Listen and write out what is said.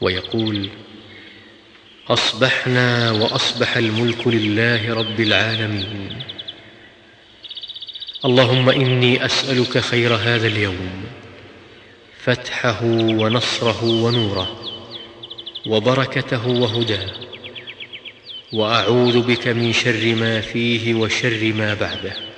ويقول أصبحنا وأصبح الملك لله رب العالمين. اللهم إني أسألك خير هذا اليوم فتحه ونصره ونوره وبركته وهداه وأعوذ بك من شر ما فيه وشر ما بعده.